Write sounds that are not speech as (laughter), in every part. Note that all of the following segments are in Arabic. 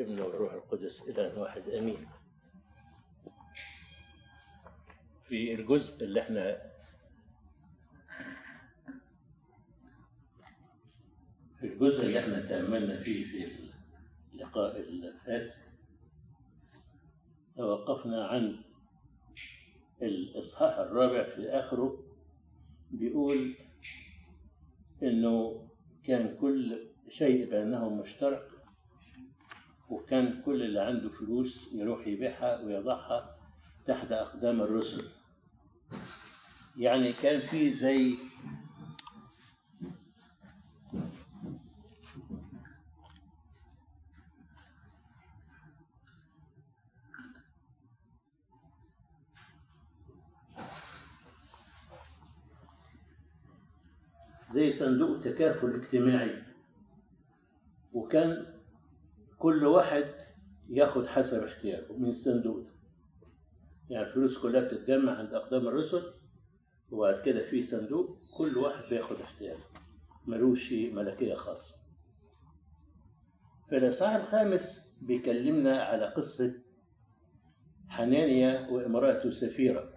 والابن والروح القدس إله واحد آمين. في الجزء اللي إحنا في الجزء اللي إحنا تأملنا فيه في اللقاء اللي فات توقفنا عن الإصحاح الرابع في آخره بيقول إنه كان كل شيء بينهم مشترك وكان كل اللي عنده فلوس يروح يبيعها ويضعها تحت أقدام الرسل. يعني كان في زي زي صندوق تكافل اجتماعي. وكان كل واحد ياخد حسب احتياجه من الصندوق ده. يعني الفلوس كلها بتتجمع عند أقدام الرسل وبعد كده في صندوق كل واحد بياخد احتياجه. ملوش ملكية خاصة. في الإصحاح الخامس بيكلمنا على قصة حنانيا وامرأته سفيرة.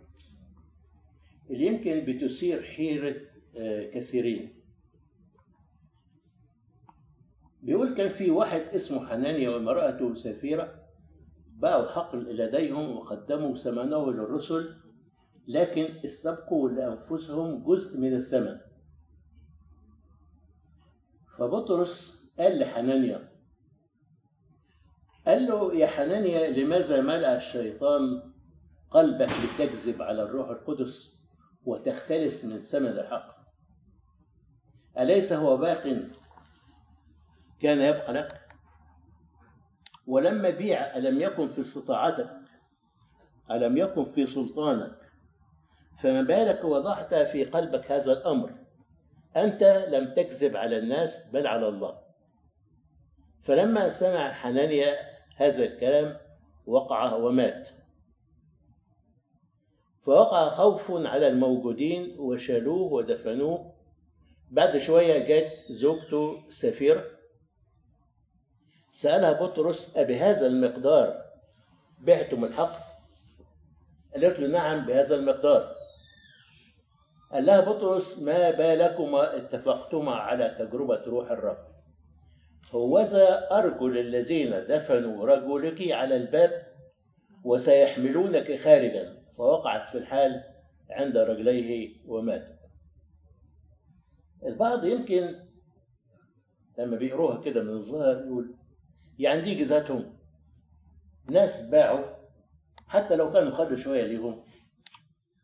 اللي يمكن بتثير حيرة آه، كثيرين. بيقول كان في واحد اسمه حنانيا وامرأته سفيرة باعوا حقل لديهم وقدموا ثمنه للرسل لكن استبقوا لأنفسهم جزء من الثمن. فبطرس قال لحنانيا قال له يا حنانيا لماذا ملأ الشيطان قلبك لتكذب على الروح القدس وتختلس من ثمن الحق أليس هو باق كان يبقى لك. ولما بيع ألم يكن في استطاعتك؟ ألم يكن في سلطانك؟ فما بالك وضعت في قلبك هذا الأمر؟ أنت لم تكذب على الناس بل على الله. فلما سمع حنانيا هذا الكلام وقع ومات. فوقع خوف على الموجودين وشالوه ودفنوه. بعد شوية جت زوجته سفيرة. سألها بطرس أبهذا المقدار بعتم الحق؟ قالت له نعم بهذا المقدار. قال لها بطرس ما بالكما اتفقتما على تجربة روح الرب؟ هوذا أرجل الذين دفنوا رجلك على الباب وسيحملونك خارجا. فوقعت في الحال عند رجليه ومات. البعض يمكن لما بيقروها كده من الظاهر يقول يعني دي جزاتهم ناس باعوا حتى لو كانوا خدوا شوية ليهم.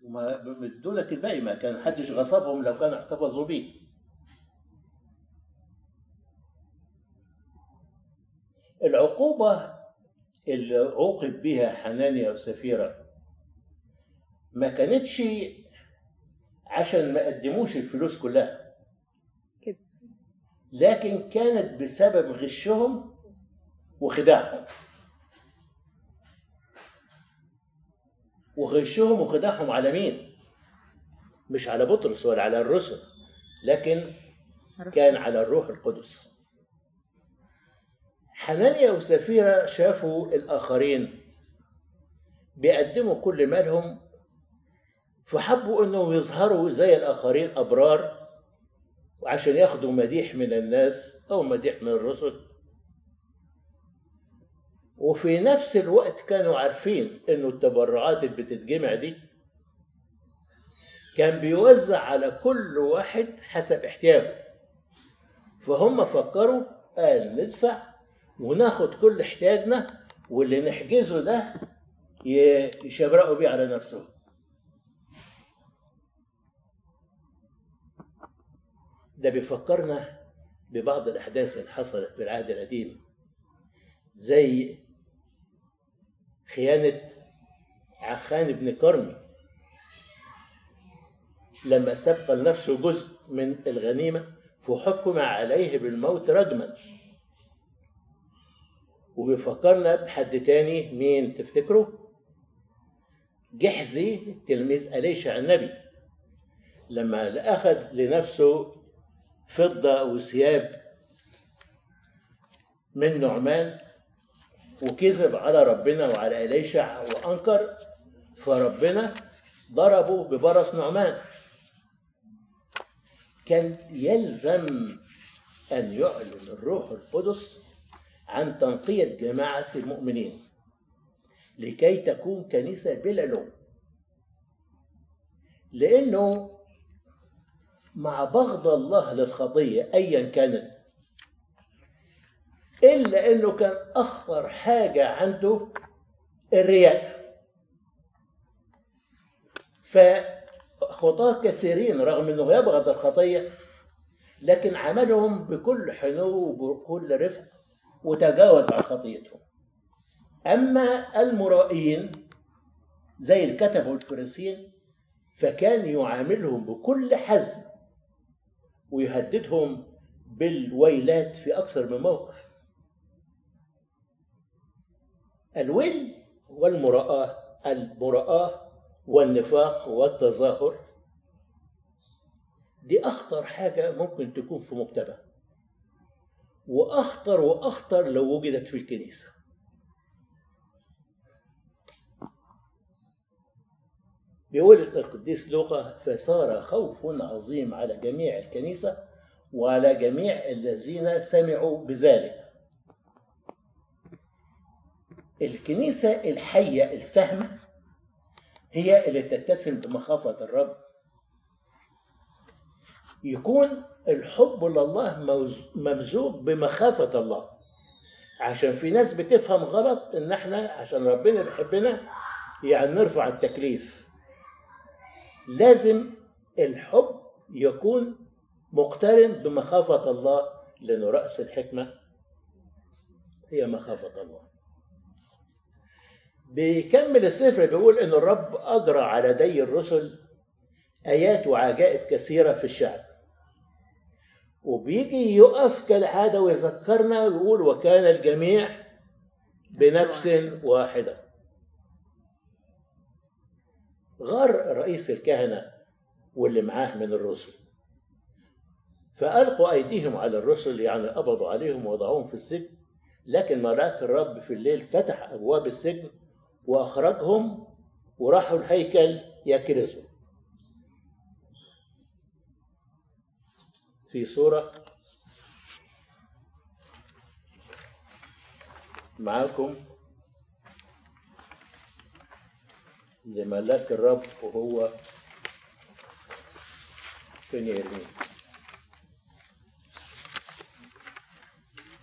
وما بدوا لك الباقي ما كان حدش غصبهم لو كانوا احتفظوا بيه العقوبة اللي عوقب بها حنانيا وسفيرة ما كانتش عشان ما قدموش الفلوس كلها. لكن كانت بسبب غشهم وخداعهم وغشهم وخداعهم على مين؟ مش على بطرس ولا على الرسل لكن كان على الروح القدس. حنانيا وسفيرة شافوا الآخرين بيقدموا كل مالهم فحبوا إنهم يظهروا زي الآخرين أبرار وعشان ياخدوا مديح من الناس أو مديح من الرسل. وفي نفس الوقت كانوا عارفين إنه التبرعات اللي بتتجمع دي كان بيوزع على كل واحد حسب احتياجه. فهم فكروا قال ندفع وناخد كل احتياجنا واللي نحجزه ده يشبرقوا بيه على نفسهم. ده بيفكرنا ببعض الأحداث اللي حصلت في العهد القديم زي خيانة عخان بن كرمي. لما استبقى لنفسه جزء من الغنيمة فحكم عليه بالموت رجما. وبيفكرنا بحد تاني مين تفتكروا؟ جحزي تلميذ أليشع النبي. لما أخذ لنفسه فضة وثياب من نعمان وكذب على ربنا وعلى إليشع وأنكر فربنا ضربه ببرص نعمان. كان يلزم أن يعلن الروح القدس عن تنقية جماعة المؤمنين لكي تكون كنيسة بلا لوم. لأنه مع بغض الله للخطية أيا كانت إلا أنه كان أخطر حاجة عنده الرياء. فخطاة كثيرين رغم أنه يبغض الخطية لكن عملهم بكل حنو وبكل رفق وتجاوز عن خطيتهم أما المرائين زي الكتب والفريسين فكان يعاملهم بكل حزم ويهددهم بالويلات في أكثر من موقف. الويل والمراءة المراءة والنفاق والتظاهر. دي أخطر حاجة ممكن تكون في مجتمع وأخطر وأخطر لو وجدت في الكنيسة. بيقول القديس لوقا فصار خوف عظيم على جميع الكنيسة وعلى جميع الذين سمعوا بذلك. الكنيسة الحية الفهمة هي اللي تتسم بمخافة الرب. يكون الحب لله ممزوج بمخافة الله. عشان في ناس بتفهم غلط إن إحنا عشان ربنا بيحبنا يعني نرفع التكليف. لازم الحب يكون مقترن بمخافة الله لأنه رأس الحكمة هي مخافة الله. بيكمل السفر بيقول إن الرب أجرى على يدي الرسل آيات وعجائب كثيرة في الشعب. وبيجي يقف كالعادة ويذكرنا ويقول وكان الجميع بنفس واحدة. غار رئيس الكهنة واللي معاه من الرسل. فألقوا أيديهم على الرسل يعني قبضوا عليهم ووضعوهم في السجن لكن ملاك الرب في الليل فتح أبواب السجن وأخرجهم وراحوا الهيكل يكرزوا في صورة معاكم. لملاك الرب وهو فين يرمين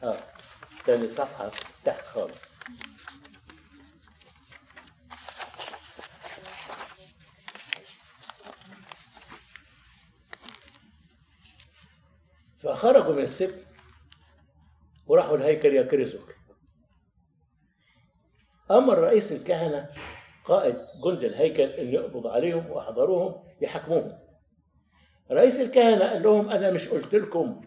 آه تاني صفحة تحت خالص. فخرجوا من السجن وراحوا الهيكل يكرزوا أمر رئيس الكهنة قائد جند الهيكل أن يقبض عليهم وأحضروهم يحاكموهم رئيس الكهنة قال لهم أنا مش قلت لكم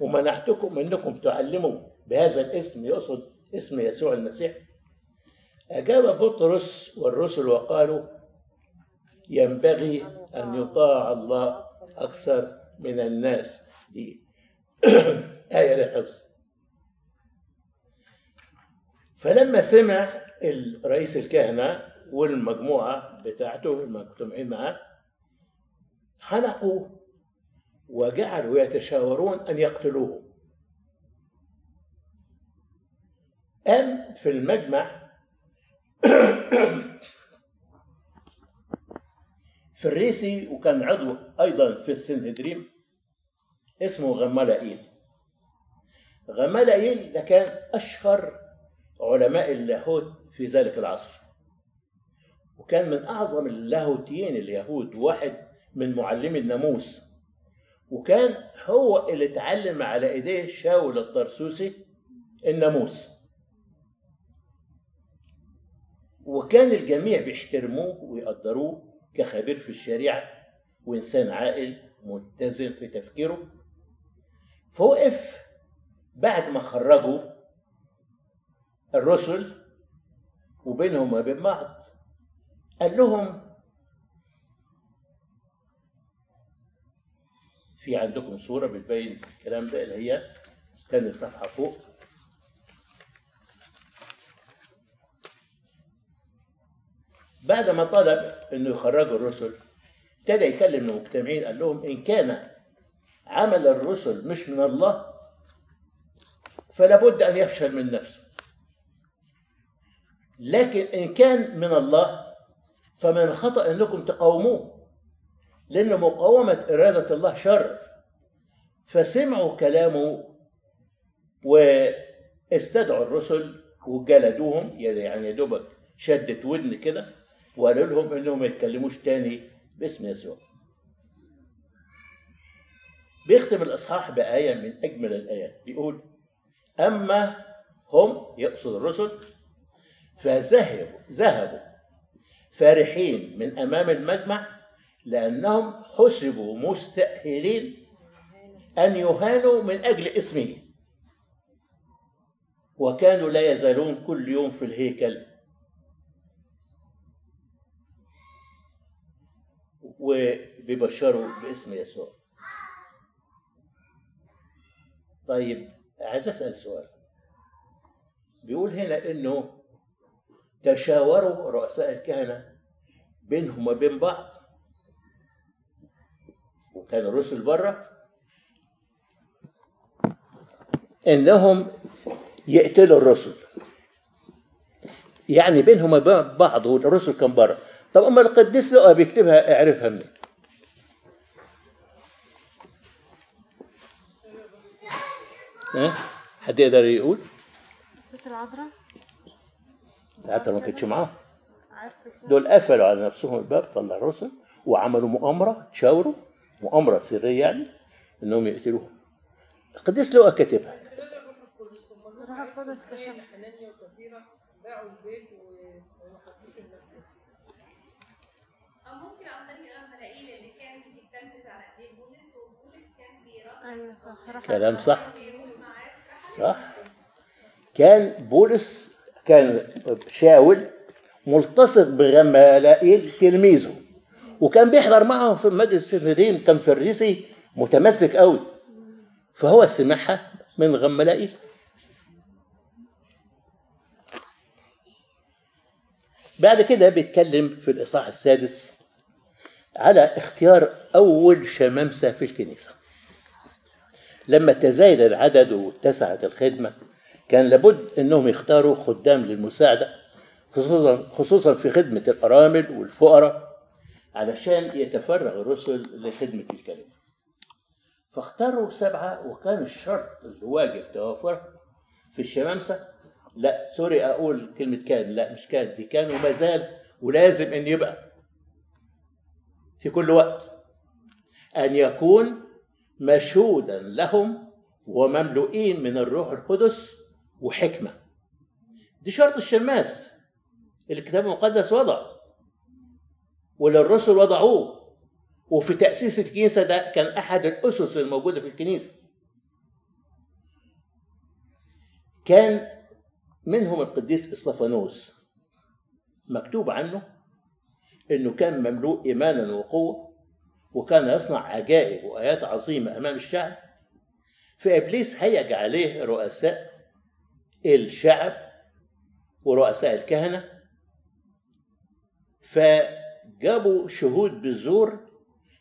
ومنعتكم أنكم تعلموا بهذا الاسم يقصد اسم يسوع المسيح. أجاب بطرس والرسل وقالوا ينبغي أن يطاع الله أكثر من الناس. دي (coughs) آية للحفظ فلما سمع رئيس الكهنة والمجموعة بتاعته المجتمعين معاه حلقوا وجعلوا يتشاورون أن يقتلوه. قام في المجمع (coughs) فريسي وكان عضو أيضا في السنهدريم اسمه غمالائيل غمالائيل ده كان أشهر علماء اللاهوت في ذلك العصر. وكان من أعظم اللاهوتيين اليهود واحد من معلمي الناموس. وكان هو اللي اتعلم على إيديه شاول الطرسوسي الناموس. وكان الجميع بيحترموه ويقدروه كخبير في الشريعة وإنسان عاقل متزن في تفكيره. فوقف بعد ما خرجوا الرسل وبينهم وبين بعض. قال لهم في عندكم صورة بتبين الكلام ده اللي هي تاني صفحة فوق. بعد ما طلب إنه يخرجوا الرسل ابتدى يكلم المجتمعين قال لهم إن كان عمل الرسل مش من الله فلا بد أن يفشل من نفسه. لكن إن كان من الله فمن الخطأ أنكم تقاوموه لأن مقاومة إرادة الله شر. فسمعوا كلامه واستدعوا الرسل وجلدوهم يعني يا دوبك شدت ودن كده وقالوا لهم إنهم ما يتكلموش تاني باسم يسوع. بيختم الإصحاح بآية من أجمل الآيات. بيقول أما هم يقصد الرسل فذهبوا ذهبوا فرحين من أمام المجمع لأنهم حسبوا مستأهلين أن يهانوا من أجل اسمه. وكانوا لا يزالون كل يوم في الهيكل. وبيبشروا باسم يسوع. طيب عايز أسأل سؤال. بيقول هنا إنه تشاوروا رؤساء الكهنة بينهم وبين بعض. وكان الرسل بره إنهم يقتلوا الرسل. يعني بينهم وبين بعض والرسل كان بره. طب أما القديس لقى بيكتبها اعرفها منين؟ ها؟ حد يقدر يقول؟ ست العذراء؟ حتى ما كانتش معاهم. دول قفلوا على نفسهم الباب طلع الرسل وعملوا مؤامرة تشاوروا مؤامرة سرية يعني إنهم يقتلوهم. القديس لقى كاتبها الروح القدس كشف حنانيا وسفيرة باعوا البيت وما حطوش ممكن عن طريق الملاقين اللي كانت بتتنفذ على ايدين بولس وبولس كان بيرد أيوه صح كلام صح. صح. كان بولس كان شاول ملتصق بغمالائيل تلميذه وكان بيحضر معهم في مجلس السنتين كان فريسي متمسك قوي. فهو سمعها من غمالائيل بعد كده بيتكلم في الإصحاح السادس. على اختيار أول شمامسة في الكنيسة. لما تزايد العدد واتسعت الخدمة كان لابد أنهم يختاروا خدام للمساعدة خصوصا خصوصا في خدمة الأرامل والفقراء علشان يتفرغ الرسل لخدمة الكلمة فاختاروا سبعة وكان الشرط اللي واجب في الشمامسة. لا سوري أقول كلمة كان لا مش كان دي كان وما زال ولازم أن يبقى. في كل وقت. أن يكون مشهودا لهم ومملوئين من الروح القدس وحكمة. دي شرط الشماس. الكتاب المقدس وضع. واللي الرسل وضعوه. وفي تأسيس الكنيسة ده كان أحد الأسس الموجودة في الكنيسة. كان منهم القديس إسطفانوس. مكتوب عنه إنه كان مملوء إيمانا وقوة وكان يصنع عجائب وآيات عظيمة أمام الشعب. فإبليس هيج عليه رؤساء الشعب ورؤساء الكهنة فجابوا شهود بالزور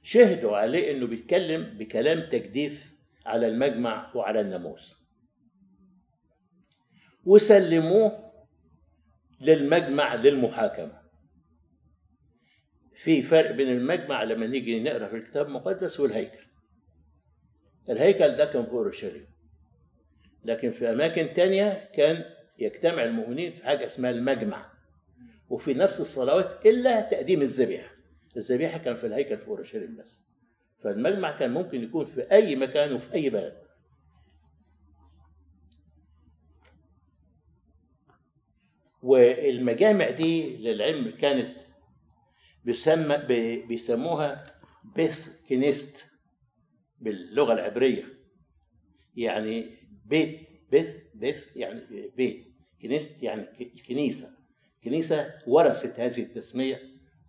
شهدوا عليه إنه بيتكلم بكلام تجديف على المجمع وعلى الناموس. وسلموه للمجمع للمحاكمة. في فرق بين المجمع لما نيجي نقرأ في الكتاب المقدس والهيكل. الهيكل ده كان في أورشليم. لكن في أماكن تانية كان يجتمع المؤمنين في حاجة اسمها المجمع. وفي نفس الصلوات إلا تقديم الذبيحة. الذبيحة كان في الهيكل في أورشليم بس. فالمجمع كان ممكن يكون في أي مكان وفي أي بلد. والمجامع دي للعلم كانت بيسمى بي- بيسموها بيث كنيست باللغة العبرية. يعني بيت بيث بيث يعني بيت. كنيست يعني ك- كنيسة. كنيسة ورثت هذه التسمية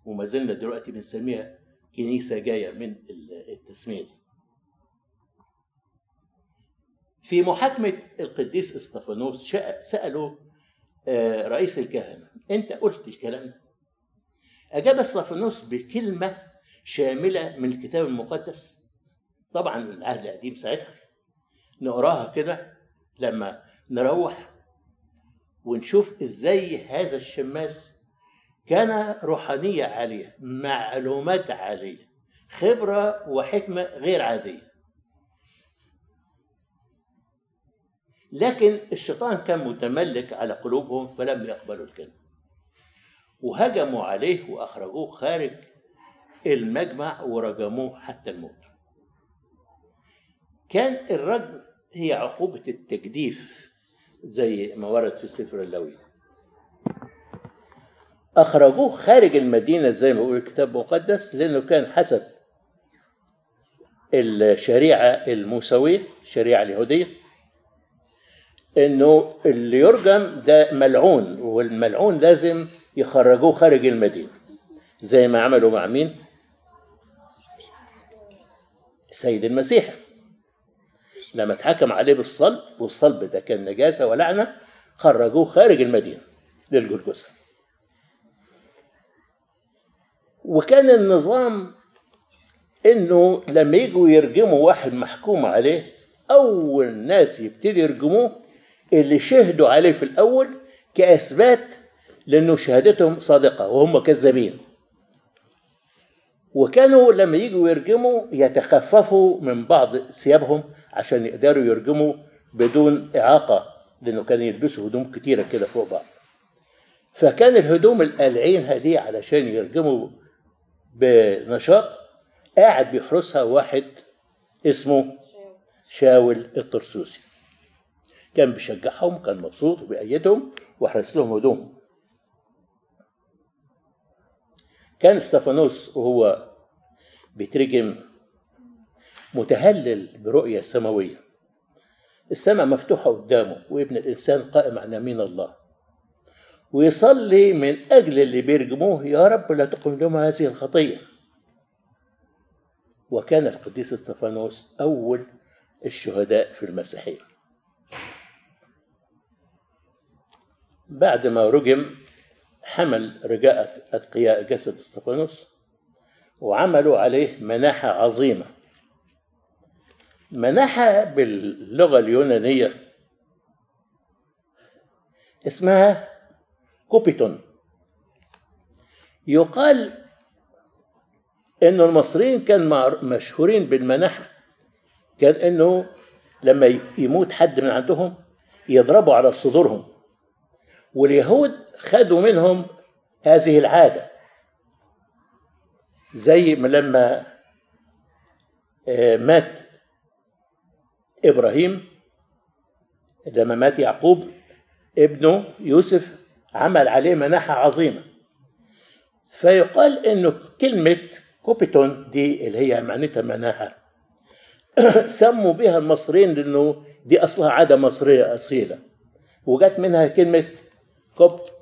وما زلنا دلوقتي بنسميها كنيسة جاية من ال- التسمية دي. في محاكمة القديس إسطفانوس شأ- سألوا آه، رئيس الكهنة أنت قلت الكلام ده. أجاب استفانوس بكلمة شاملة من الكتاب المقدس. طبعا العهد القديم ساعتها. نقراها كده لما نروح ونشوف إزاي هذا الشماس كان روحانية عالية معلومات عالية خبرة وحكمة غير عادية. لكن الشيطان كان متملك على قلوبهم فلم يقبلوا الكلمة. وهجموا عليه وأخرجوه خارج المجمع ورجموه حتى الموت. كان الرجم هي عقوبة التجديف زي ما ورد في سفر اللوي. أخرجوه خارج المدينة زي ما بيقول الكتاب المقدس لأنه كان حسب الشريعة الموسوية الشريعة اليهودية إنه اللي يرجم ده ملعون والملعون لازم يخرجوه خارج المدينة. زي ما عملوا مع مين؟ السيد المسيح. لما اتحكم عليه بالصلب والصلب ده كان نجاسة ولعنة خرجوه خارج المدينة للجلجسة وكان النظام إنه لما يجوا يرجموا واحد محكوم عليه أول ناس يبتدي يرجموه اللي شهدوا عليه في الأول كأثبات لأنه شهادتهم صادقة وهم كذابين. وكانوا لما يجوا يرجموا يتخففوا من بعض ثيابهم عشان يقدروا يرجموا بدون إعاقة لأنه كانوا يلبسوا هدوم كتيرة كده فوق بعض. فكان الهدوم القلعين هدي علشان يرجموا بنشاط قاعد بيحرسها واحد اسمه شاول الطرسوسي. كان بيشجعهم كان مبسوط وبيأيدهم وحرس لهم هدوم. كان استفانوس وهو بيترجم متهلل برؤية سماوية. السماء مفتوحة قدامه وابن الإنسان قائم عن يمين الله. ويصلي من أجل اللي بيرجموه يا رب لا تقم لهم هذه الخطية. وكان القديس استفانوس أول الشهداء في المسيحية. بعد ما رجم حمل رجاء أتقياء جسد استفانوس وعملوا عليه مناحة عظيمة. مناحة باللغة اليونانية اسمها كوبيتون. يقال انه المصريين كان مشهورين بالمناحة كان إنه لما يموت حد من عندهم يضربوا على صدورهم. واليهود خدوا منهم هذه العادة. زي ما لما مات إبراهيم لما مات يعقوب ابنه يوسف عمل عليه مناحة عظيمة. فيقال انه كلمة كوبيتون دي اللي هي معناتها مناحة (clears throat) سموا بها المصريين لأنه دي أصلها عادة مصرية أصيلة. وجت منها كلمة كوبت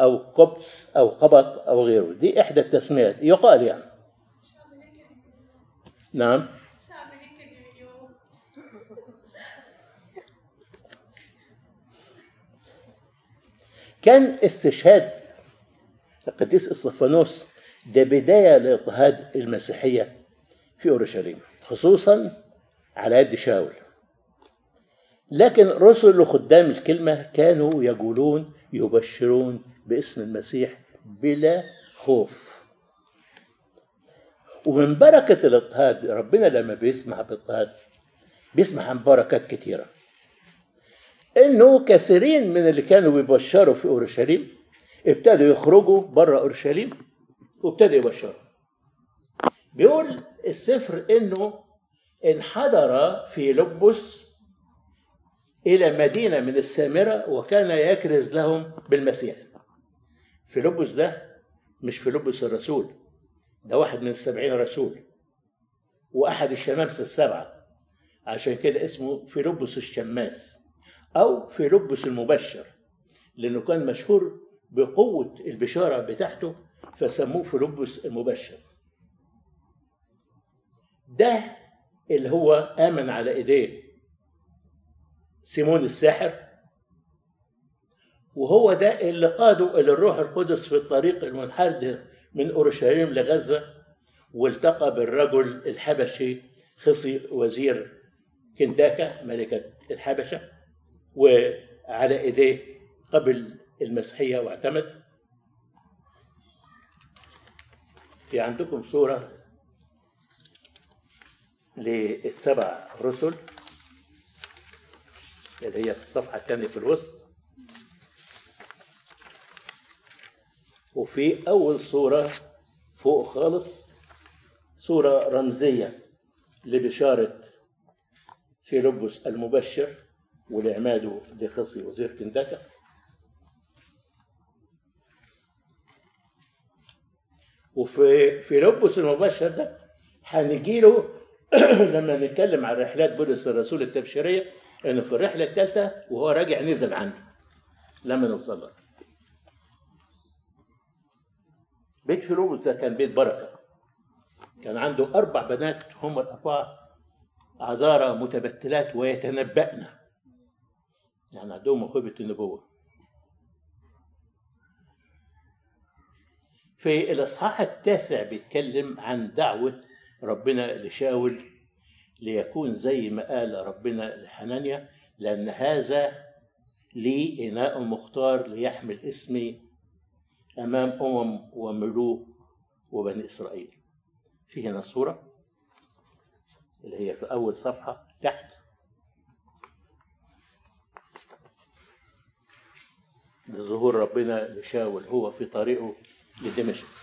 أو كوبتس أو قبط أو غيره. دي إحدى التسميات. يقال يعني. نعم. كان استشهاد القديس إسطفانوس ده بداية لاضطهاد المسيحية في أورشليم خصوصا على يد شاول. لكن رسل خدام الكلمة كانوا يقولون يبشرون باسم المسيح بلا خوف. ومن بركة الاضطهاد ربنا لما بيسمح باضطهاد بيسمح عن بركات كتيرة. إنه كثيرين من اللي كانوا بيبشروا في أورشليم ابتدوا يخرجوا بره أورشليم وابتدوا يبشروا. بيقول السفر إنه انحدر في لبس إلى مدينة من السامرة وكان يكرز لهم بالمسيح. فيلبس ده مش فيلبس الرسول ده واحد من السبعين رسول وأحد الشمامسه السبعة عشان كده اسمه فيلبس الشماس أو فيلبس المبشر لأنه كان مشهور بقوة البشارة بتاعته فسموه فيلبس المبشر. ده اللي هو آمن على إيديه. سيمون الساحر وهو ده اللي قاده إلى الروح القدس في الطريق المنحدر من أورشليم لغزة والتقى بالرجل الحبشي خصي وزير كنداكا ملكة الحبشة وعلى إيديه قبل المسيحية واعتمد. في عندكم صورة للسبع رسل. اللي هي في الصفحة الثانية في الوسط. وفي أول صورة فوق خالص صورة رمزية لبشارة فيلبس المبشر ولعماده لخصي وزير كنداكا وفي فيلبس المبشر ده هنجي له (clears throat) لما نتكلم عن رحلات بولس الرسول التبشيرية إنه في الرحلة الثالثة وهو راجع نزل عنه. لما نوصل له. بيت فيلبس ده كان بيت بركة. كان عنده أربع بنات هم الأربعة عذارى متبتلات ويتنبأن. يعني عندهم موهبة النبوة. في الإصحاح التاسع بيتكلم عن دعوة ربنا لشاول ليكون زي ما قال ربنا لحنانيا لأن هذا لي إناء مختار ليحمل اسمي أمام أمم وملوك وبني إسرائيل. في هنا صورة اللي هي في أول صفحة تحت. لظهور ربنا لشاول هو في طريقه لدمشق.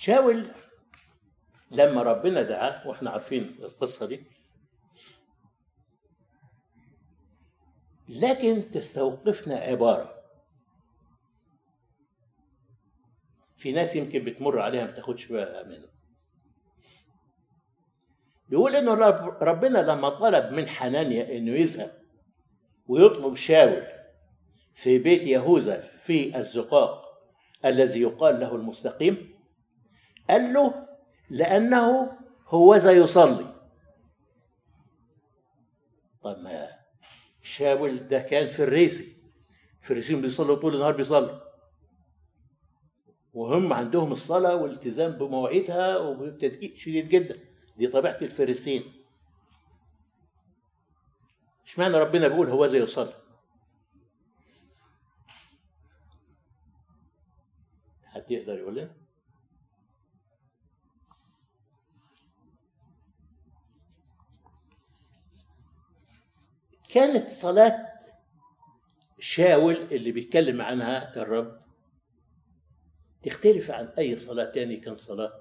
شاول لما ربنا دعاه وإحنا عارفين القصة دي لكن تستوقفنا عبارة. في ناس يمكن بتمر عليها ما تاخدش بالها منها بيقول إنه رب- ربنا لما طلب من حنانيا إنه يذهب ويطلب شاول في بيت يهوذا في الزقاق الذي يقال له المستقيم قال له لأنه هوذا يصلي طب ما شاول ده كان فريسي الفريسيين بيصلوا طول النهار بيصلوا وهم عندهم الصلاة والالتزام بمواعيدها وبتدقيق شديد جدا. دي طبيعة الفريسين اشمعنى ربنا بيقول هو زي يصلي حد يقدر يقول لنا؟ كانت صلاة شاول اللي بيتكلم عنها الرب تختلف عن أي صلاة تاني كان صلاة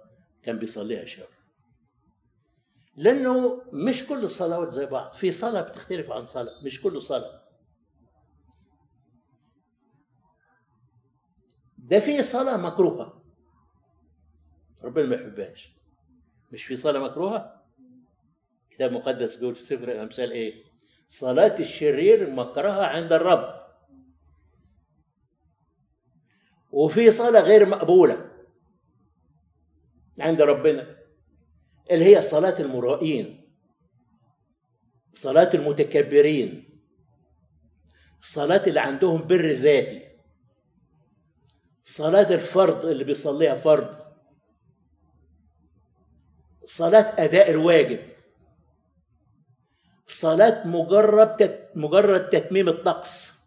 كان بيصليها شاول. لأنه مش كل الصلوات زي بعض. في صلاة بتختلف عن صلاة مش كل صلاة. ده في صلاة مكروهة. ربنا ما يحبهاش. مش في صلاة مكروهة؟ كتاب مقدس بيقول في سفر الأمثال إيه؟ صلاة الشرير مكرهة عند الرب. وفي صلاة غير مقبولة عند ربنا اللي هي صلاة المرائين صلاة المتكبرين صلاة اللي عندهم بر ذاتي صلاة الفرض اللي بيصليها فرض صلاة أداء الواجب. صلاة مجرد تت... مجرد تتميم الطقس.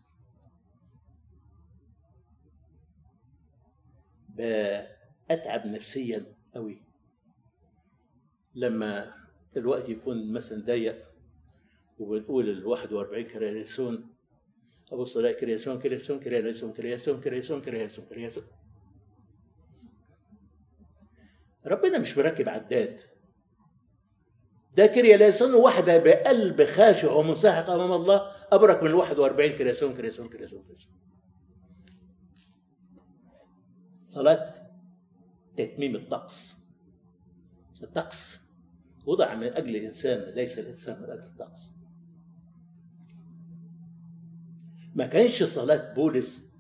بأتعب نفسيا قوي لما الوقت يكون مثلا ضيق وبنقول ال 41 كرياسون ابص الاقي كرياسون كرياسون كرياسون كرياسون كرياسون كرياسون كرياسون ربنا مش مركب عداد. ده كرياسون واحدة بقلب خاشع ومنسحق أمام الله أبرك من ال 41 كرياسون كرياسون كرياسون كرياسون صلاة تتميم الطقس. الطقس وضع من أجل الإنسان ليس الإنسان من أجل الطقس. ما كانش صلاة بولس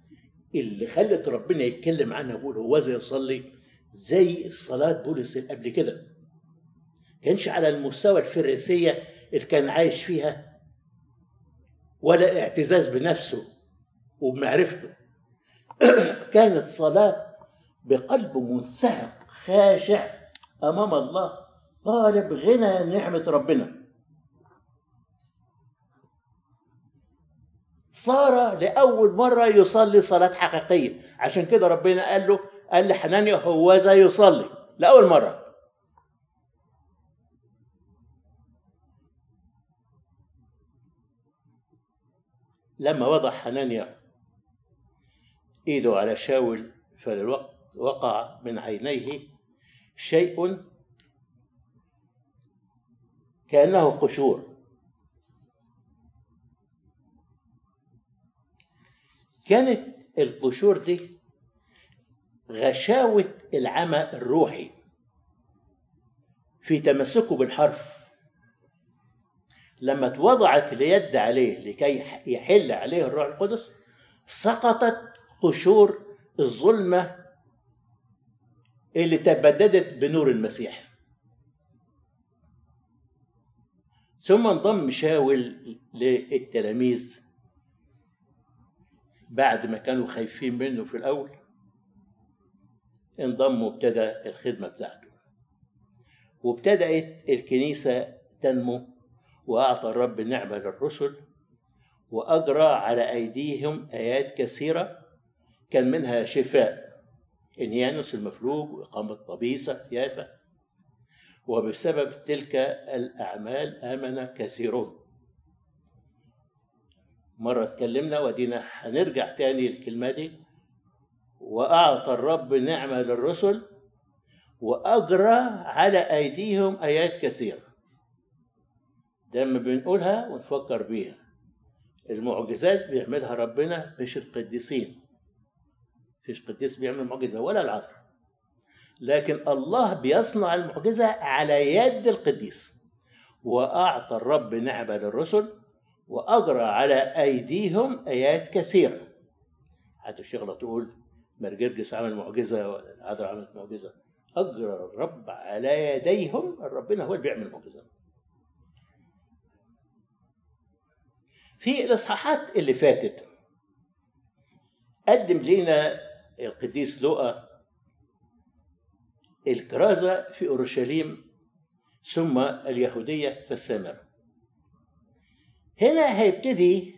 اللي خلت ربنا يتكلم عنها بيقول هو زي يصلي زي صلاة بولس اللي قبل كده. كانش على المستوى الفريسية اللي كان عايش فيها ولا اعتزاز بنفسه وبمعرفته. (clears throat) كانت صلاة بقلب منسحق خاشع أمام الله طالب غنى نعمة ربنا. صار لأول مرة يصلي صلاة حقيقية. عشان كده ربنا قال له قال لحنانيا هوذا يصلي. لأول مرة. لما وضع حنانيا إيده على شاول فللوقت وقع من عينيه شيء كأنه قشور. كانت القشور دي غشاوة العمى الروحي في تمسكه بالحرف. لما اتوضعت اليد عليه لكي يحل عليه الروح القدس سقطت قشور الظلمة اللي تبددت بنور المسيح. ثم انضم شاول للتلاميذ بعد ما كانوا خايفين منه في الأول. انضم وابتدى الخدمة بتاعته. وابتدأت الكنيسة تنمو وأعطى الرب نعمة للرسل وأجرى على أيديهم آيات كثيرة كان منها شفاء إنيانوس المفلوج وإقامة طبيسة يافا. وبسبب تلك الأعمال آمن كثيرون. مرة اتكلمنا ودينا هنرجع تاني الكلمة دي. وأعطى الرب نعمة للرسل وأجرى على أيديهم آيات كثيرة. لما بنقولها ونفكر بيها. المعجزات بيعملها ربنا مش القديسين. مفيش قديس بيعمل معجزة ولا العذراء لكن الله بيصنع المعجزة على يد القديس. وأعطى الرب نعمة للرسل وأجرى على أيديهم آيات كثيرة. حتى الشغلة تقول مرجرجس عمل معجزة ولا العذراء عملت معجزة. أجرى الرب على يديهم. ربنا هو اللي بيعمل معجزة في الإصحاحات اللي فاتت. قدم لنا القديس لوقا الكرازة في أورشليم ثم اليهودية في السامرة هنا هيبتدي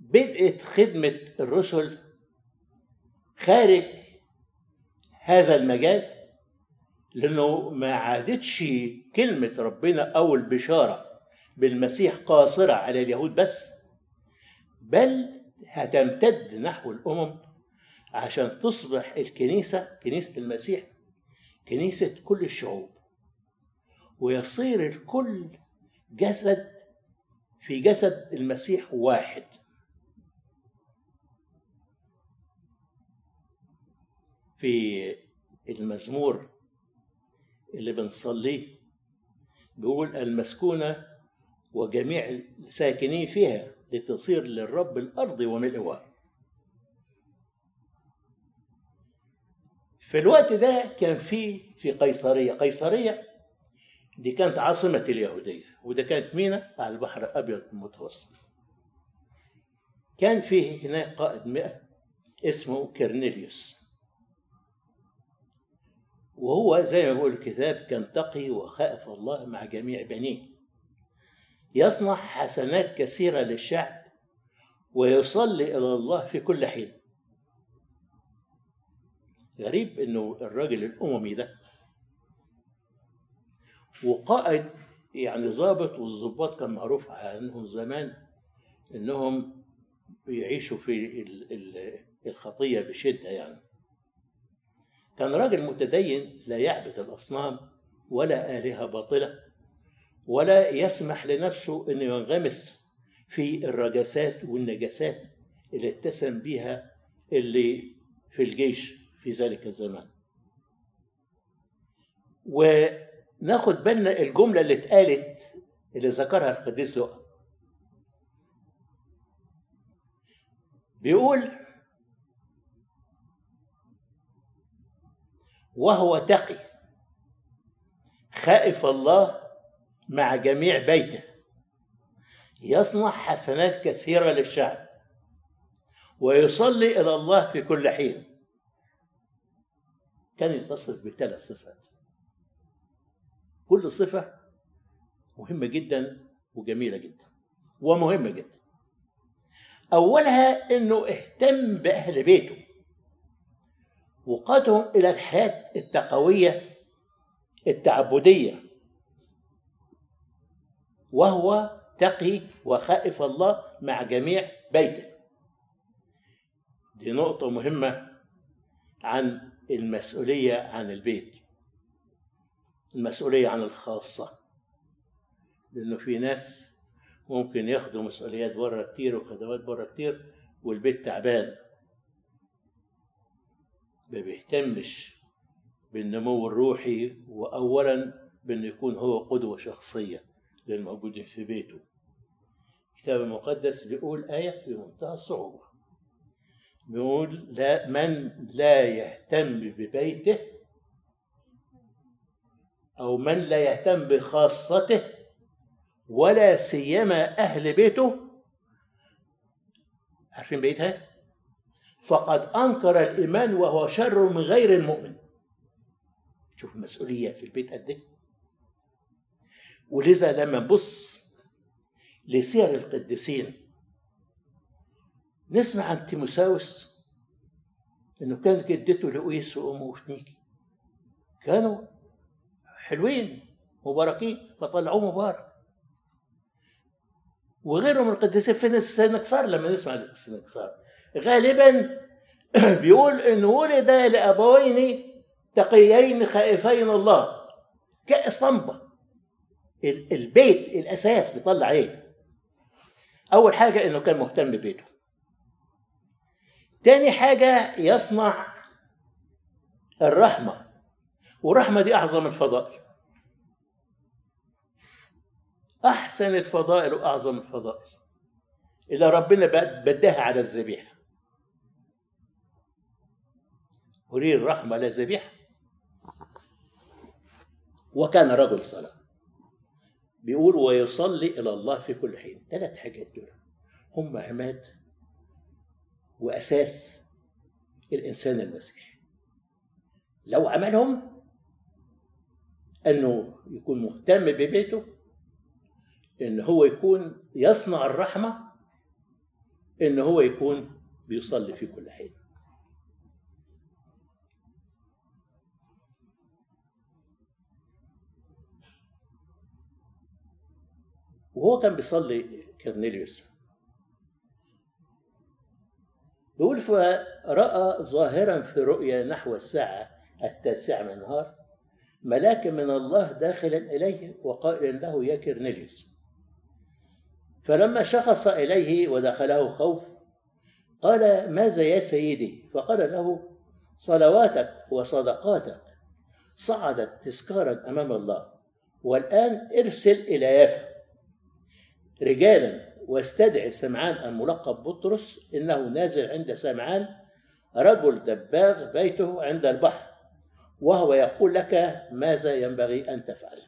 بدءت خدمة الرسل خارج هذا المجال لأنه ما عادتش كلمة ربنا أو البشارة بالمسيح قاصرة على اليهود بس بل هتمتد نحو الأمم عشان تصبح الكنيسة كنيسة المسيح كنيسة كل الشعوب. ويصير الكل جسد في جسد المسيح واحد. في المزمور اللي بنصليه بيقول المسكونة وجميع الساكنين فيها لتصير للرب الأرض وملئها في الوقت ده كان في في قيصرية. قيصرية دي كانت عاصمة اليهودية وده كانت مينا على البحر الأبيض المتوسط. كان فيه هناك قائد مئة اسمه كرنيليوس وهو زي ما بيقول الكتاب كان تقي وخائف الله مع جميع بنيه. يصنع حسنات كثيرة للشعب ويصلي إلى الله في كل حين. غريب إنه الراجل الأممي ده وقائد يعني ضابط والضباط كان معروف عنهم زمان إنهم بيعيشوا في ال- ال- الخطية بشدة يعني. كان راجل متدين لا يعبد الأصنام ولا آلهة باطلة. ولا يسمح لنفسه انه ينغمس في الرجسات والنجاسات اللي اتسم بها اللي في الجيش في ذلك الزمان. وناخد بالنا الجملة اللي اتقالت اللي ذكرها القديس لؤى بيقول وهو تقي خائف الله مع جميع بيته. يصنع حسنات كثيرة للشعب. ويصلي إلى الله في كل حين. كان يتصف بثلاث صفات. كل صفة مهمة جدا وجميلة جدا. ومهمة جدا. أولها أنه اهتم بأهل بيته. وقادهم إلى الحياة التقوية التعبدية. وهو تقي وخائف الله مع جميع بيته. دي نقطة مهمة عن المسؤولية عن البيت المسؤولية عن الخاصة لأنه في ناس ممكن ياخدوا مسؤوليات بره كتير وخدمات بره كتير والبيت تعبان. ما بيهتمش بالنمو الروحي وأولا بأنه يكون هو قدوة شخصية. للموجودين في بيته. الكتاب المقدس بيقول آية في منتهى الصعوبة. بيقول لا من لا يهتم ببيته أو من لا يهتم بخاصته ولا سيما أهل بيته عارفين بيتها؟ فقد أنكر الإيمان وهو شر من غير المؤمن. شوف المسؤولية في البيت قد إيه؟ ولذا لما نبص لسير القديسين نسمع عن تيموساوس إنه كانت جدته لؤيس وأمه وفنيكي. كانوا حلوين مباركين فطلعوه مبارك. وغيرهم من القديسين في السنكسار لما نسمع السنكسار غالبا (clears throat) بيقول انه ولد لأبوين تقيين خائفين الله كأسطمبة. البيت الأساس بيطلع إيه؟ أول حاجة إنه كان مهتم ببيته. تاني حاجة يصنع الرحمة. والرحمه دي أعظم الفضائل. أحسن الفضائل وأعظم الفضائل. اللي ربنا بداها على الذبيحة. أريد الرحمة لا ذبيحة وكان رجل صلاة. بيقول ويصلي إلى الله في كل حين. ثلاث حاجات دول هم عماد وأساس الإنسان المسيحي لو عملهم أنه يكون مهتم ببيته أن هو يكون يصنع الرحمة أن هو يكون بيصلي في كل حين. وهو كان بيصلي كرنيليوس بيقول فرأى ظاهرا في رؤيا نحو الساعة التاسعة من النهار ملاك من الله داخلا إليه وقائلا له يا كرنيليوس فلما شخص إليه ودخله خوف قال ماذا يا سيدي؟ فقال له صلواتك وصدقاتك صعدت تذكارا أمام الله والآن ارسل إلى يافا. رجالا واستدعي سمعان الملقب بطرس إنه نازل عند سمعان رجل دباغ بيته عند البحر وهو يقول لك ماذا ينبغي أن تفعل؟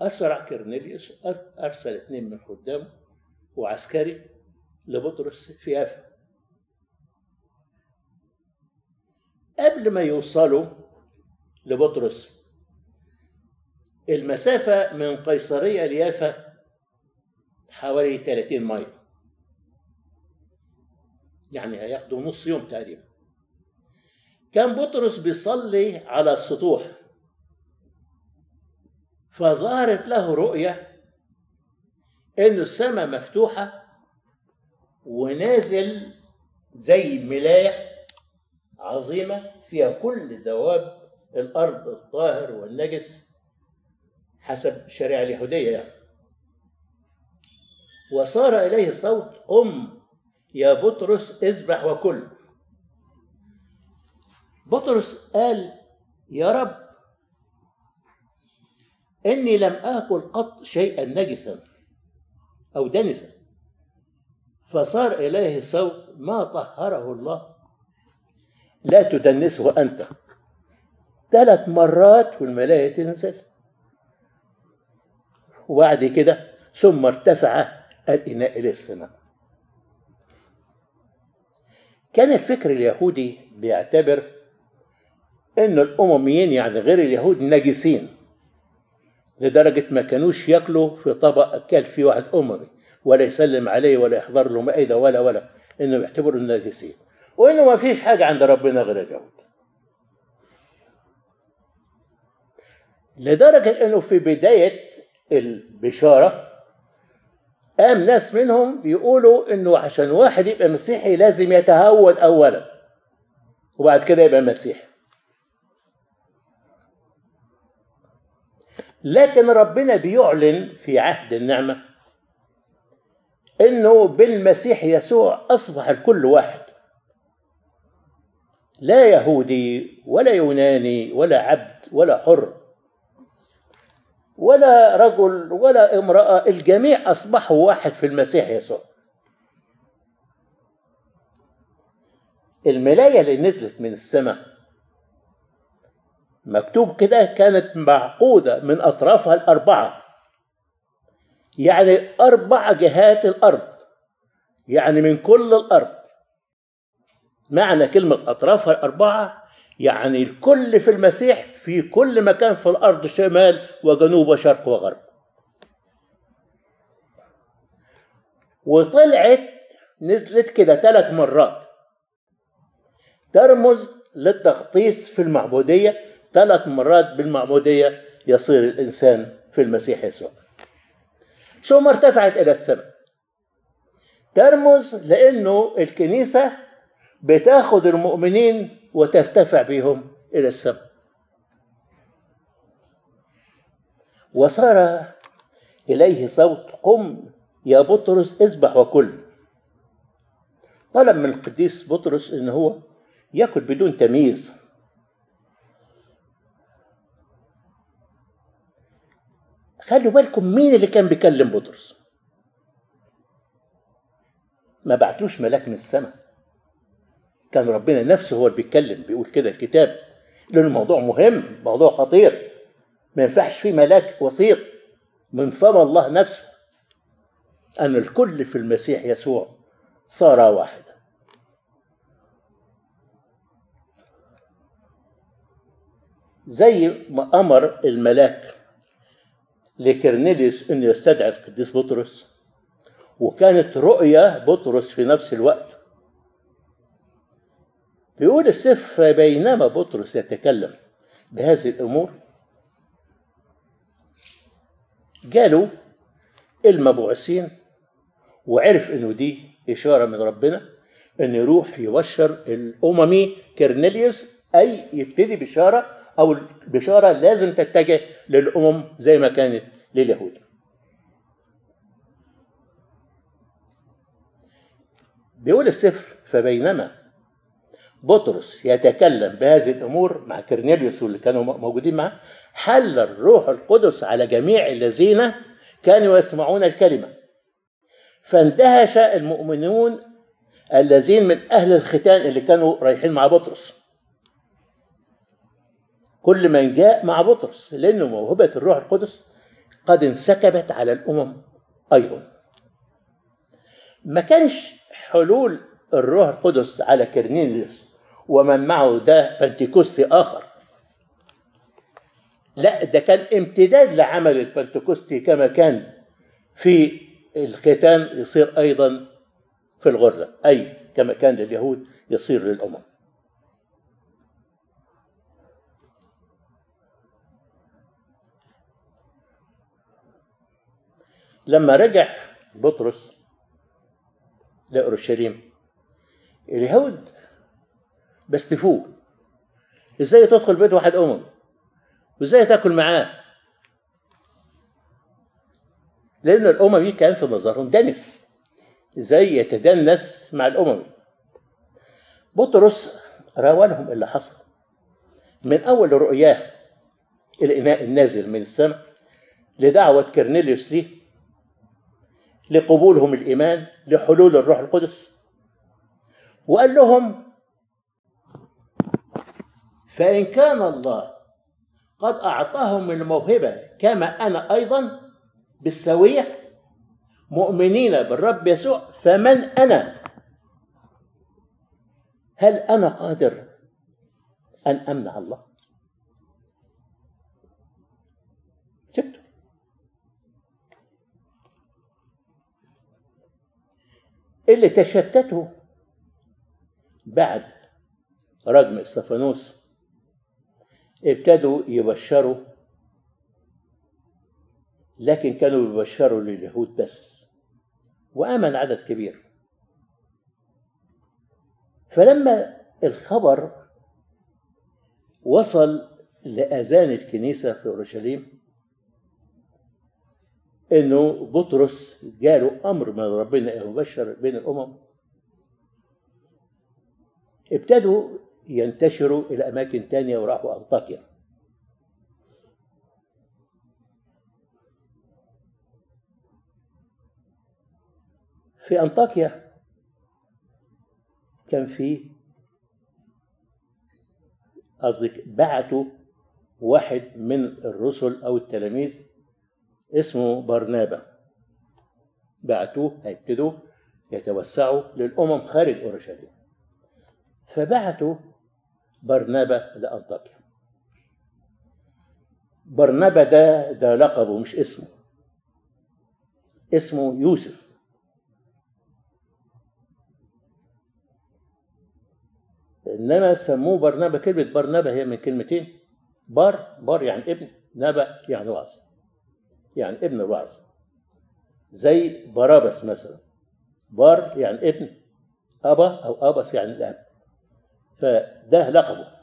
أسرع كرنيليوس أرسل اثنين من خدامه وعسكري لبطرس في يافا قبل ما يوصلوا لبطرس المسافة من قيصرية ليافا حوالي 30 ميل. يعني هياخدوا نص يوم تقريبا. كان بطرس بيصلي على السطوح. فظهرت له رؤية إن السماء مفتوحة ونازل زي ملاية عظيمة فيها كل دواب الأرض الطاهر والنجس حسب الشريعة اليهودية يعني. وصار إليه صوت قم يا بطرس اذبح وكل. بطرس قال يا رب إني لم آكل قط شيئا نجسا أو دنسا. فصار إليه صوت ما طهره الله. لا تدنسه أنت. ثلاث مرات والملائكة تنزل. وبعد كده ثم ارتفع. الإناء إلى السماء. كان الفكر اليهودي بيعتبر أن الأمميين يعني غير اليهود نجسين لدرجة ما كانوش ياكلوا في طبق أكل فيه واحد أممي ولا يسلم عليه ولا يحضر له مائدة ولا ولا إنه يعتبروا نجسين. وإنه ما فيش حاجة عند ربنا غير اليهود. لدرجة إنه في بداية البشارة قام ناس منهم يقولوا إنه عشان واحد يبقى مسيحي لازم يتهود أولا وبعد كده يبقى مسيحي. لكن ربنا بيعلن في عهد النعمة إنه بالمسيح يسوع أصبح الكل واحد. لا يهودي ولا يوناني ولا عبد ولا حر. ولا رجل ولا امرأة الجميع أصبحوا واحد في المسيح يسوع. الملاية اللي نزلت من السماء مكتوب كده كانت معقودة من أطرافها الأربعة. يعني أربع جهات الأرض يعني من كل الأرض. معنى كلمة أطرافها الأربعة يعني الكل في المسيح في كل مكان في الأرض شمال وجنوب وشرق وغرب. وطلعت نزلت كده ثلاث مرات. ترمز للتغطيس في المعبودية ثلاث مرات بالمعبودية يصير الإنسان في المسيح يسوع. ثم ارتفعت إلى السماء. ترمز لأنه الكنيسة بتاخد المؤمنين وترتفع بهم إلى السماء وصار إليه صوت قم يا بطرس اذبح وكل. طلب من القديس بطرس إن هو يأكل بدون تمييز. خلوا بالكم مين اللي كان بيكلم بطرس؟ ما بعتوش ملاك من السماء. كان ربنا نفسه هو اللي بيتكلم بيقول كده الكتاب. لأن الموضوع مهم موضوع خطير. ما ينفعش فيه ملاك وسيط من فم الله نفسه أن الكل في المسيح يسوع صار واحدا. زي ما أمر الملاك لكرنيليوس أنه يستدعي القديس بطرس وكانت رؤية بطرس في نفس الوقت. بيقول السفر بينما بطرس يتكلم بهذه الأمور. جاله المبعوثين وعرف إنه دي إشارة من ربنا إن يروح يبشر الأممي كرنيليوس أي يبتدي بشارة أو البشاره لازم تتجه للأمم زي ما كانت لليهود. بيقول السفر فبينما بطرس يتكلم بهذه الأمور مع كرنيليوس واللي كانوا موجودين معه حل الروح القدس على جميع الذين كانوا يسمعون الكلمة. فاندهش المؤمنون الذين من أهل الختان اللي كانوا رايحين مع بطرس. كل من جاء مع بطرس لأنه موهبة الروح القدس قد انسكبت على الأمم أيضا. ما كانش حلول الروح القدس على كرنيليوس ومن معه ده بنتيكوستي آخر. لا ده كان امتداد لعمل البنتكوستي كما كان في الختان يصير أيضا في الغرة أي كما كان لليهود يصير للأمم. لما رجع بطرس لأورشليم اليهود بستفوه إزاي تدخل بيت واحد أمم؟ وإزاي تأكل معاه؟ لأن الاممي كان في نظرهم دنس. إزاي يتدنس مع الاممي بطرس راوى لهم اللي حصل. من أول رؤياه الإناء النازل من السماء لدعوة كرنيليوس ليه لقبولهم الإيمان لحلول الروح القدس. وقال لهم فإن كان الله قد أعطاهم الموهبة كما أنا أيضا بالسوية مؤمنين بالرب يسوع فمن أنا؟ هل أنا قادر أن أمنع الله؟ سبته اللي تشتتوا بعد رجم استفانوس ابتدوا يبشروا لكن كانوا بيبشروا لليهود بس وآمن عدد كبير. فلما الخبر وصل لأذان الكنيسة في أورشليم إنه بطرس جاله أمر من ربنا يبشر بين الأمم. ابتدوا ينتشروا إلى أماكن تانية وراحوا أنطاكيا في أنطاكيا كان في قصدك بعتوا واحد من الرسل أو التلاميذ اسمه برنابا. بعتوه هيبتدوا يتوسعوا للأمم خارج أورشليم. فبعتوا برنابا لأنطاكيا. برنابا ده ده لقبه مش اسمه. اسمه يوسف. إنما سموه برنابا كلمة برنابا هي من كلمتين. بار بار يعني ابن نبا يعني وعظ. يعني ابن الوعظ زي بارابس مثلا. بار يعني ابن. أبا أو أبس يعني الأب. فده لقبه.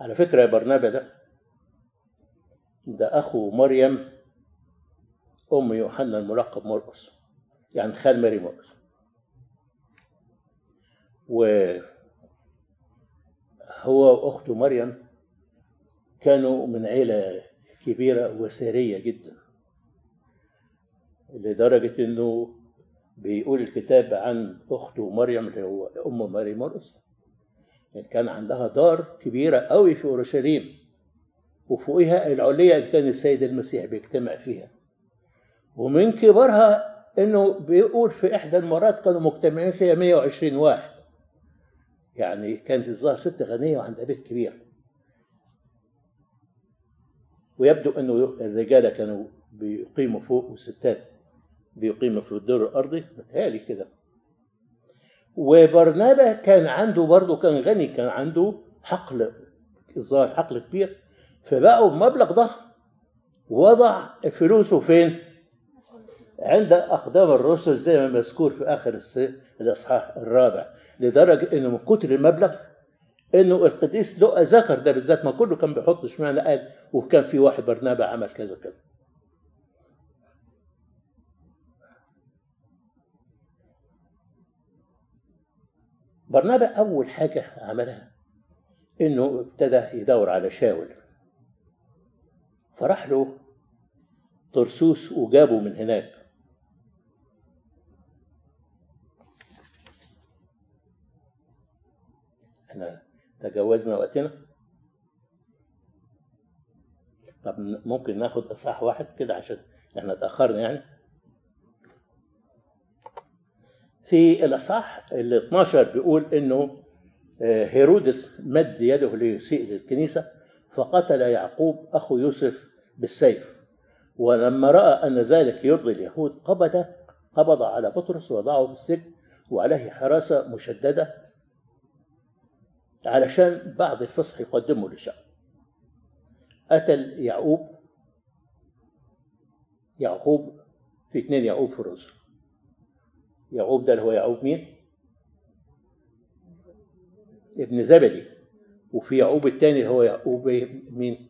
على فكرة يا برنابا ده ده أخو مريم أم يوحنا الملقب مرقس يعني خال ماري مرقس وهو وأخته مريم كانوا من عيلة كبيرة وثريه جدا لدرجة إنه بيقول الكتاب عن اخته مريم اللي هو أم ماري مرقس يعني كان عندها دار كبيرة قوي في أورشليم وفوقها العليه اللي كان السيد المسيح بيجتمع فيها. ومن كبرها إنه بيقول في إحدى المرات كانوا مجتمعين فيها 120 واحد. يعني كانت الظاهر ست غنية وعندها بيت كبير. ويبدو إنه الرجالة كانوا بيقيموا فوق والستات بيقيموا في الدور الأرضي متهيألي كده. وبرنابا كان عنده برضه كان غني كان عنده حقل الظاهر حقل كبير. فبقوا بمبلغ ضخم. وضع فلوسه فين؟ عند أقدام الرسل زي ما مذكور في آخر الإصحاح الرابع. لدرجة إنه من كتر المبلغ إنه القديس لقى ذكر ده بالذات ما كله كان بيحط اشمعنى قال وكان في واحد برنابا عمل كذا كذا برنابا أول حاجة عملها إنه ابتدى يدور على شاول. فراح له طرسوس وجابه من هناك. إحنا تجاوزنا وقتنا؟ طب ممكن ناخد إصحاح واحد كده عشان إحنا اتأخرنا يعني؟ في الاصحاح ال 12 بيقول إنه هيرودس مد يده ليسيء للكنيسه فقتل يعقوب أخو يوسف بالسيف. ولما رأى أن ذلك يرضي اليهود قبض قبض على بطرس ووضعه في السجن وعليه حراسة مشددة علشان بعد الفصح يقدمه للشعب قتل يعقوب يعقوب في اثنين يعقوب في الرسل. يعقوب ده اللي هو يعقوب مين؟ ابن زبدي وفي يعقوب الثاني هو يعقوب مين؟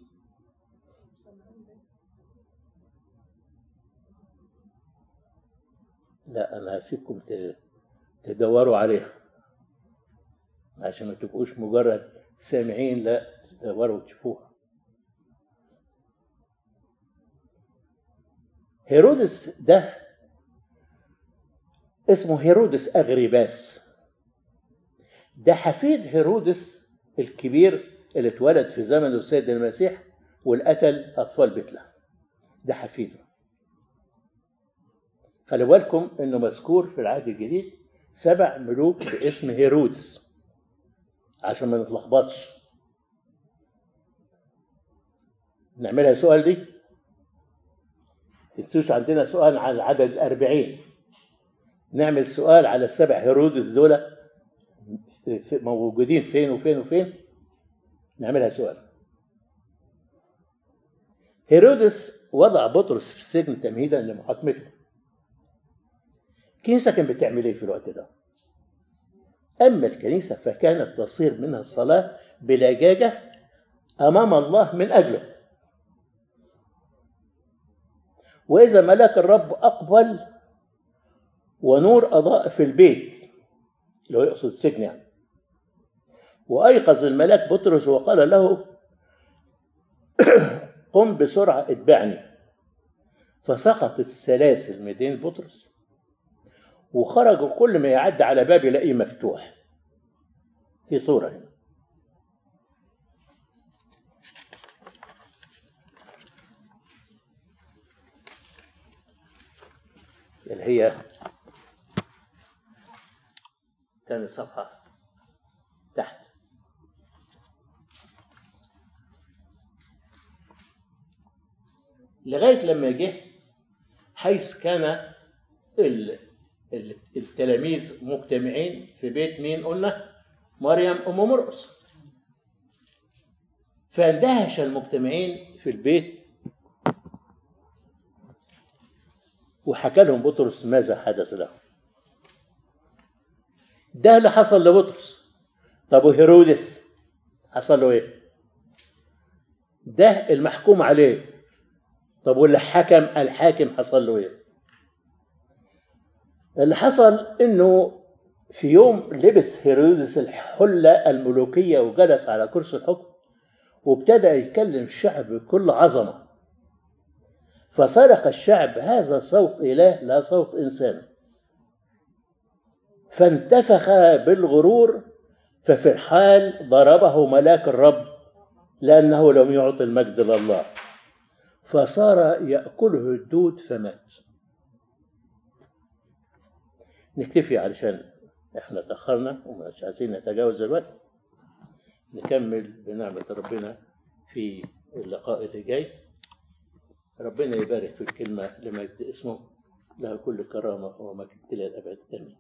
لا أنا هسيبكم تدوروا عليها عشان ما تبقوش مجرد سامعين لا تدوروا وتشوفوها هيرودس ده اسمه هيرودس أغريباس. ده حفيد هيرودس الكبير اللي اتولد في زمن السيد المسيح والقتل أطفال بيت لحم ده حفيده. خلي بالكم إنه مذكور في العهد الجديد سبع ملوك باسم هيرودس عشان ما نتلخبطش. نعملها سؤال دي؟ تنسوش عندنا سؤال عن العدد الأربعين. نعمل سؤال على السبع هيرودس دول. موجودين فين وفين وفين؟ نعملها سؤال. هيرودس وضع بطرس في السجن تمهيدا لمحاكمته. الكنيسة كانت بتعمل إيه في الوقت ده؟ أما الكنيسة فكانت تصير منها الصلاة بلجاجة أمام الله من أجله. وإذا ملاك الرب أقبل ونور أضاء في البيت اللي هو يقصد السجن يعني. وأيقظ الملاك بطرس وقال له (clears throat) قم بسرعة اتبعني. فسقط السلاسل من بطرس وخرجوا كل ما يعدي على باب يلاقيه مفتوح. في صورة هنا. اللي هي تاني صفحة تحت. لغاية لما جه حيث كان ال- ال- التلاميذ مجتمعين في بيت مين قلنا؟ مريم أم مرقس فاندهش المجتمعين في البيت وحكى لهم بطرس ماذا حدث له ده اللي حصل لبطرس. طب وهيرودس؟ حصل له إيه؟ ده المحكوم عليه. طب واللي حكم الحاكم حصل له إيه؟ اللي حصل إنه في يوم لبس هيرودس الحلة الملوكية وجلس على كرسي الحكم وابتدى يكلم الشعب بكل عظمة. فصرخ الشعب هذا صوت إله لا صوت إنسان. فانتفخ بالغرور ففي الحال ضربه ملاك الرب لأنه لم يعطي المجد لله. فصار يأكله الدود فمات نكتفي علشان إحنا تأخرنا ومش عايزين نتجاوز الوقت. نكمل بنعمة ربنا في اللقاء اللي جاي. ربنا يبارك في الكلمة لمجد اسمه. له كل كرامة ومجد إلى الأبد. آمين.